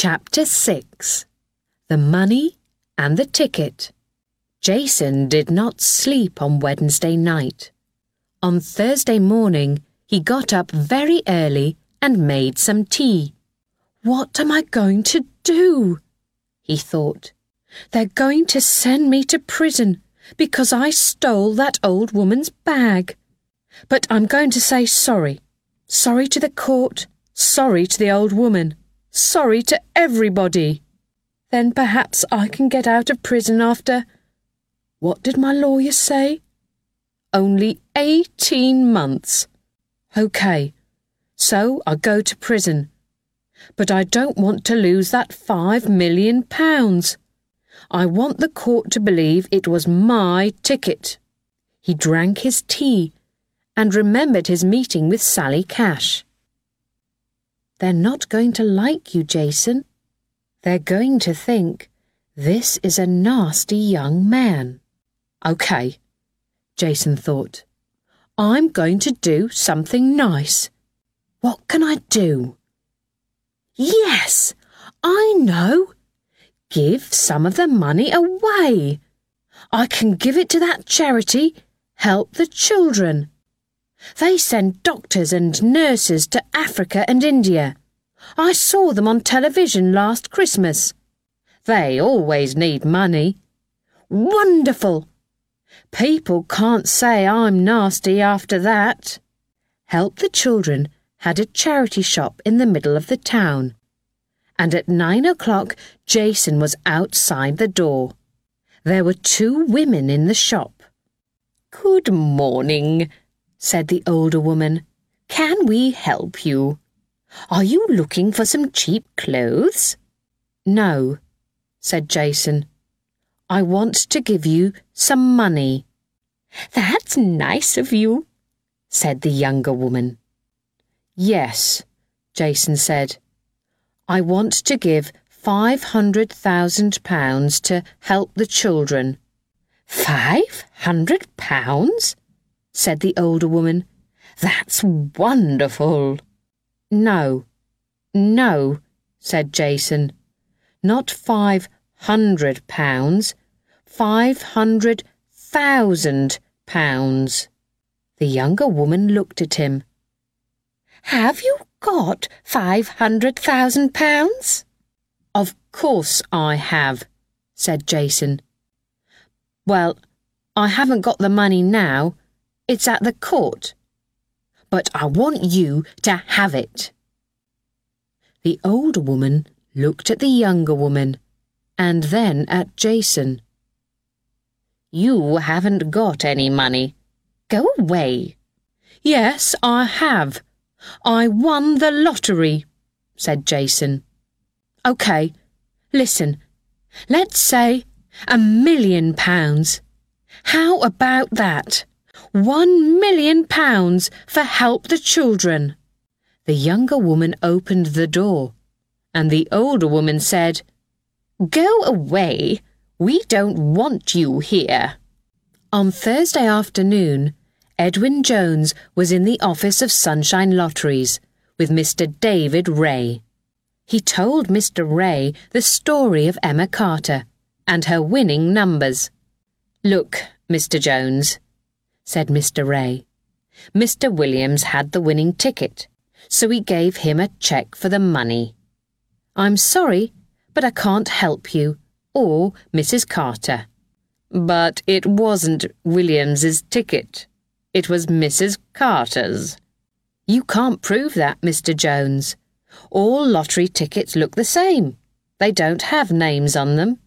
Chapter 6 The Money and the Ticket. Jason did not sleep on Wednesday night. On Thursday morning, he got up very early and made some tea. What am I going to do? He thought. They're going to send me to prison because I stole that old woman's bag. But I'm going to say sorry. Sorry to the court, sorry to the old woman, sorry to everybody. Then perhaps I can get out of prison after. What did my lawyer say? Only eighteen months. OK, so I go to prison. But I don't want to lose that five million pounds. I want the court to believe it was my ticket. He drank his tea and remembered his meeting with Sally Cash. They're not going to like you, Jason. They're going to think this is a nasty young man. OK, Jason thought. I'm going to do something nice. What can I do? Yes, I know. Give some of the money away. I can give it to that charity, Help the Children. They send doctors and nurses to Africa and India. I saw them on television last Christmas. They always need money. Wonderful! People can't say I'm nasty after that. Help the Children had a charity shop in the middle of the town. And at nine o'clock, Jason was outside the door. There were two women in the shop. Good morning, said the older woman. Can we help you? Are you looking for some cheap clothes? No, said Jason. I want to give you some money. That's nice of you, said the younger woman. Yes, Jason said. I want to give five hundred thousand pounds to help the children. Five hundred pounds? Said the older woman. That's wonderful. No, no, said Jason. Not five hundred pounds, five hundred thousand pounds. The younger woman looked at him. Have you got five hundred thousand pounds? Of course I have, said Jason. Well, I haven't got the money now, it's at the court. But I want you to have it. The older woman looked at the younger woman and then at Jason. You haven't got any money. Go away. Yes, I have. I won the lottery, said Jason. OK, listen. Let's say a million pounds. How about that? One million pounds for Help the Children. The younger woman opened the door, and the older woman said, Go away. We don't want you here. On Thursday afternoon, Edwin Jones was in the office of Sunshine Lotteries with Mr. David Ray. He told Mr. Ray the story of Emma Carter and her winning numbers. Look, Mr. Jones, said Mr. Ray. Mr. Williams had the winning ticket, so he gave him a cheque for the money. I'm sorry, but I can't help you, or Mrs. Carter. But it wasn't Williams's ticket. It was Mrs. Carter's. You can't prove that, Mr. Jones. All lottery tickets look the same. They don't have names on them.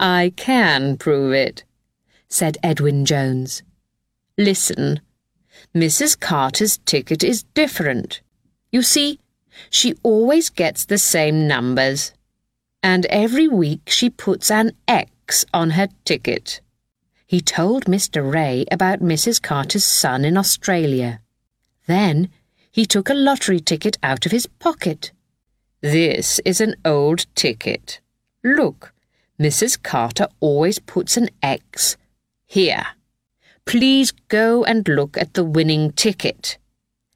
I can prove it, said Edwin Jones. Listen, Mrs. Carter's ticket is different. You see, she always gets the same numbers. And every week she puts an X on her ticket. He told Mr. Ray about Mrs. Carter's son in Australia. Then he took a lottery ticket out of his pocket. This is an old ticket. Look, Mrs. Carter always puts an X here. Please go and look at the winning ticket.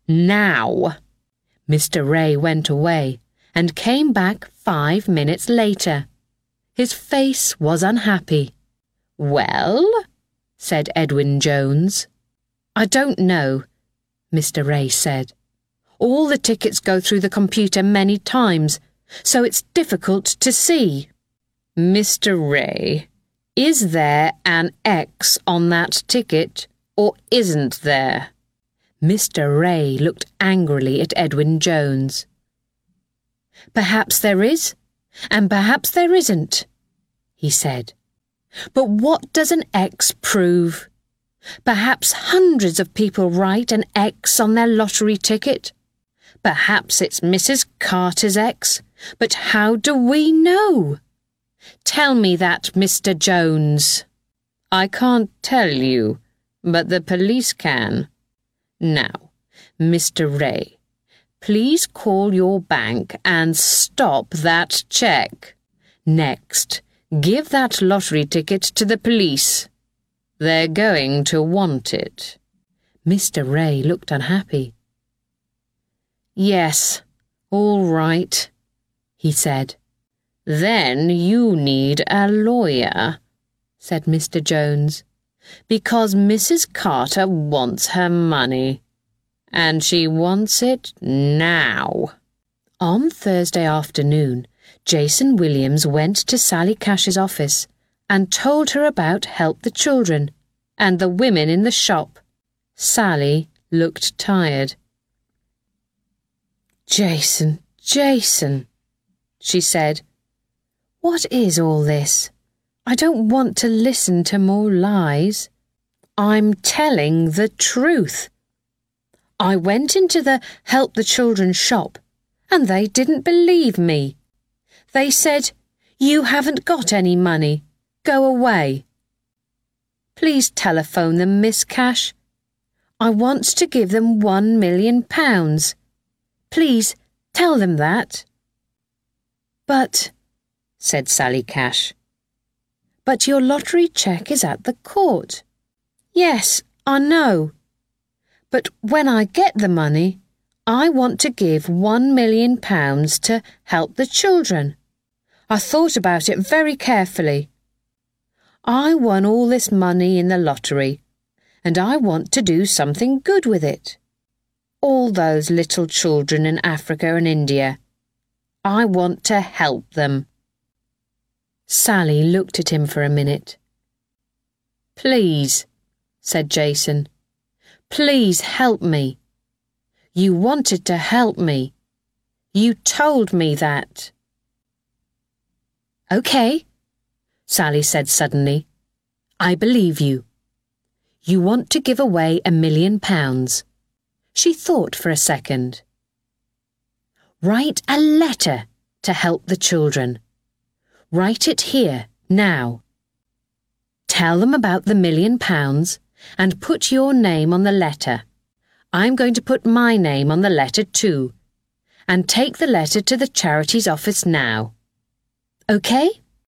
Now. Mr. Ray went away, and came back five minutes later. His face was unhappy. Well? said Edwin Jones. I don't know, Mr. Ray said. All the tickets go through the computer many times, so it's difficult to see. Mr. Ray, is there an X on that ticket, or isn't there? Mr. Ray looked angrily at Edwin Jones. Perhaps there is, and perhaps there isn't, he said. But what does an X prove? Perhaps hundreds of people write an X on their lottery ticket. Perhaps it's Mrs. Carter's X, but how do we know? Tell me that, Mr. Jones. I can't tell you, but the police can. Now, Mr. Ray, please call your bank and stop that cheque. Next, give that lottery ticket to the police. They're going to want it. Mr. Ray looked unhappy. Yes, all right, he said. Then you need a lawyer, said Mr. Jones, because Mrs. Carter wants her money. And she wants it now. On Thursday afternoon, Jason Williams went to Sally Cash's office and told her about Help the Children and the women in the shop. Sally looked tired. Jason, Jason, she said, what is all this? I don't want to listen to more lies. I'm telling the truth. I went into the Help the Children shop and they didn't believe me. They said, You haven't got any money. Go away. Please telephone them, Miss Cash. I want to give them one million pounds. Please tell them that. But, said Sally Cash, but your lottery cheque is at the court. Yes, I know. But when I get the money, I want to give one million pounds to help the children. I thought about it very carefully. I won all this money in the lottery, and I want to do something good with it. All those little children in Africa and India. I want to help them. Sally looked at him for a minute. Please, said Jason. Please help me. You wanted to help me. You told me that. OK, Sally said suddenly. I believe you. You want to give away a million pounds. She thought for a second. Write a letter to help the children. Write it here, now. Tell them about the million pounds and put your name on the letter. I'm going to put my name on the letter too. And take the letter to the charities office now. OK?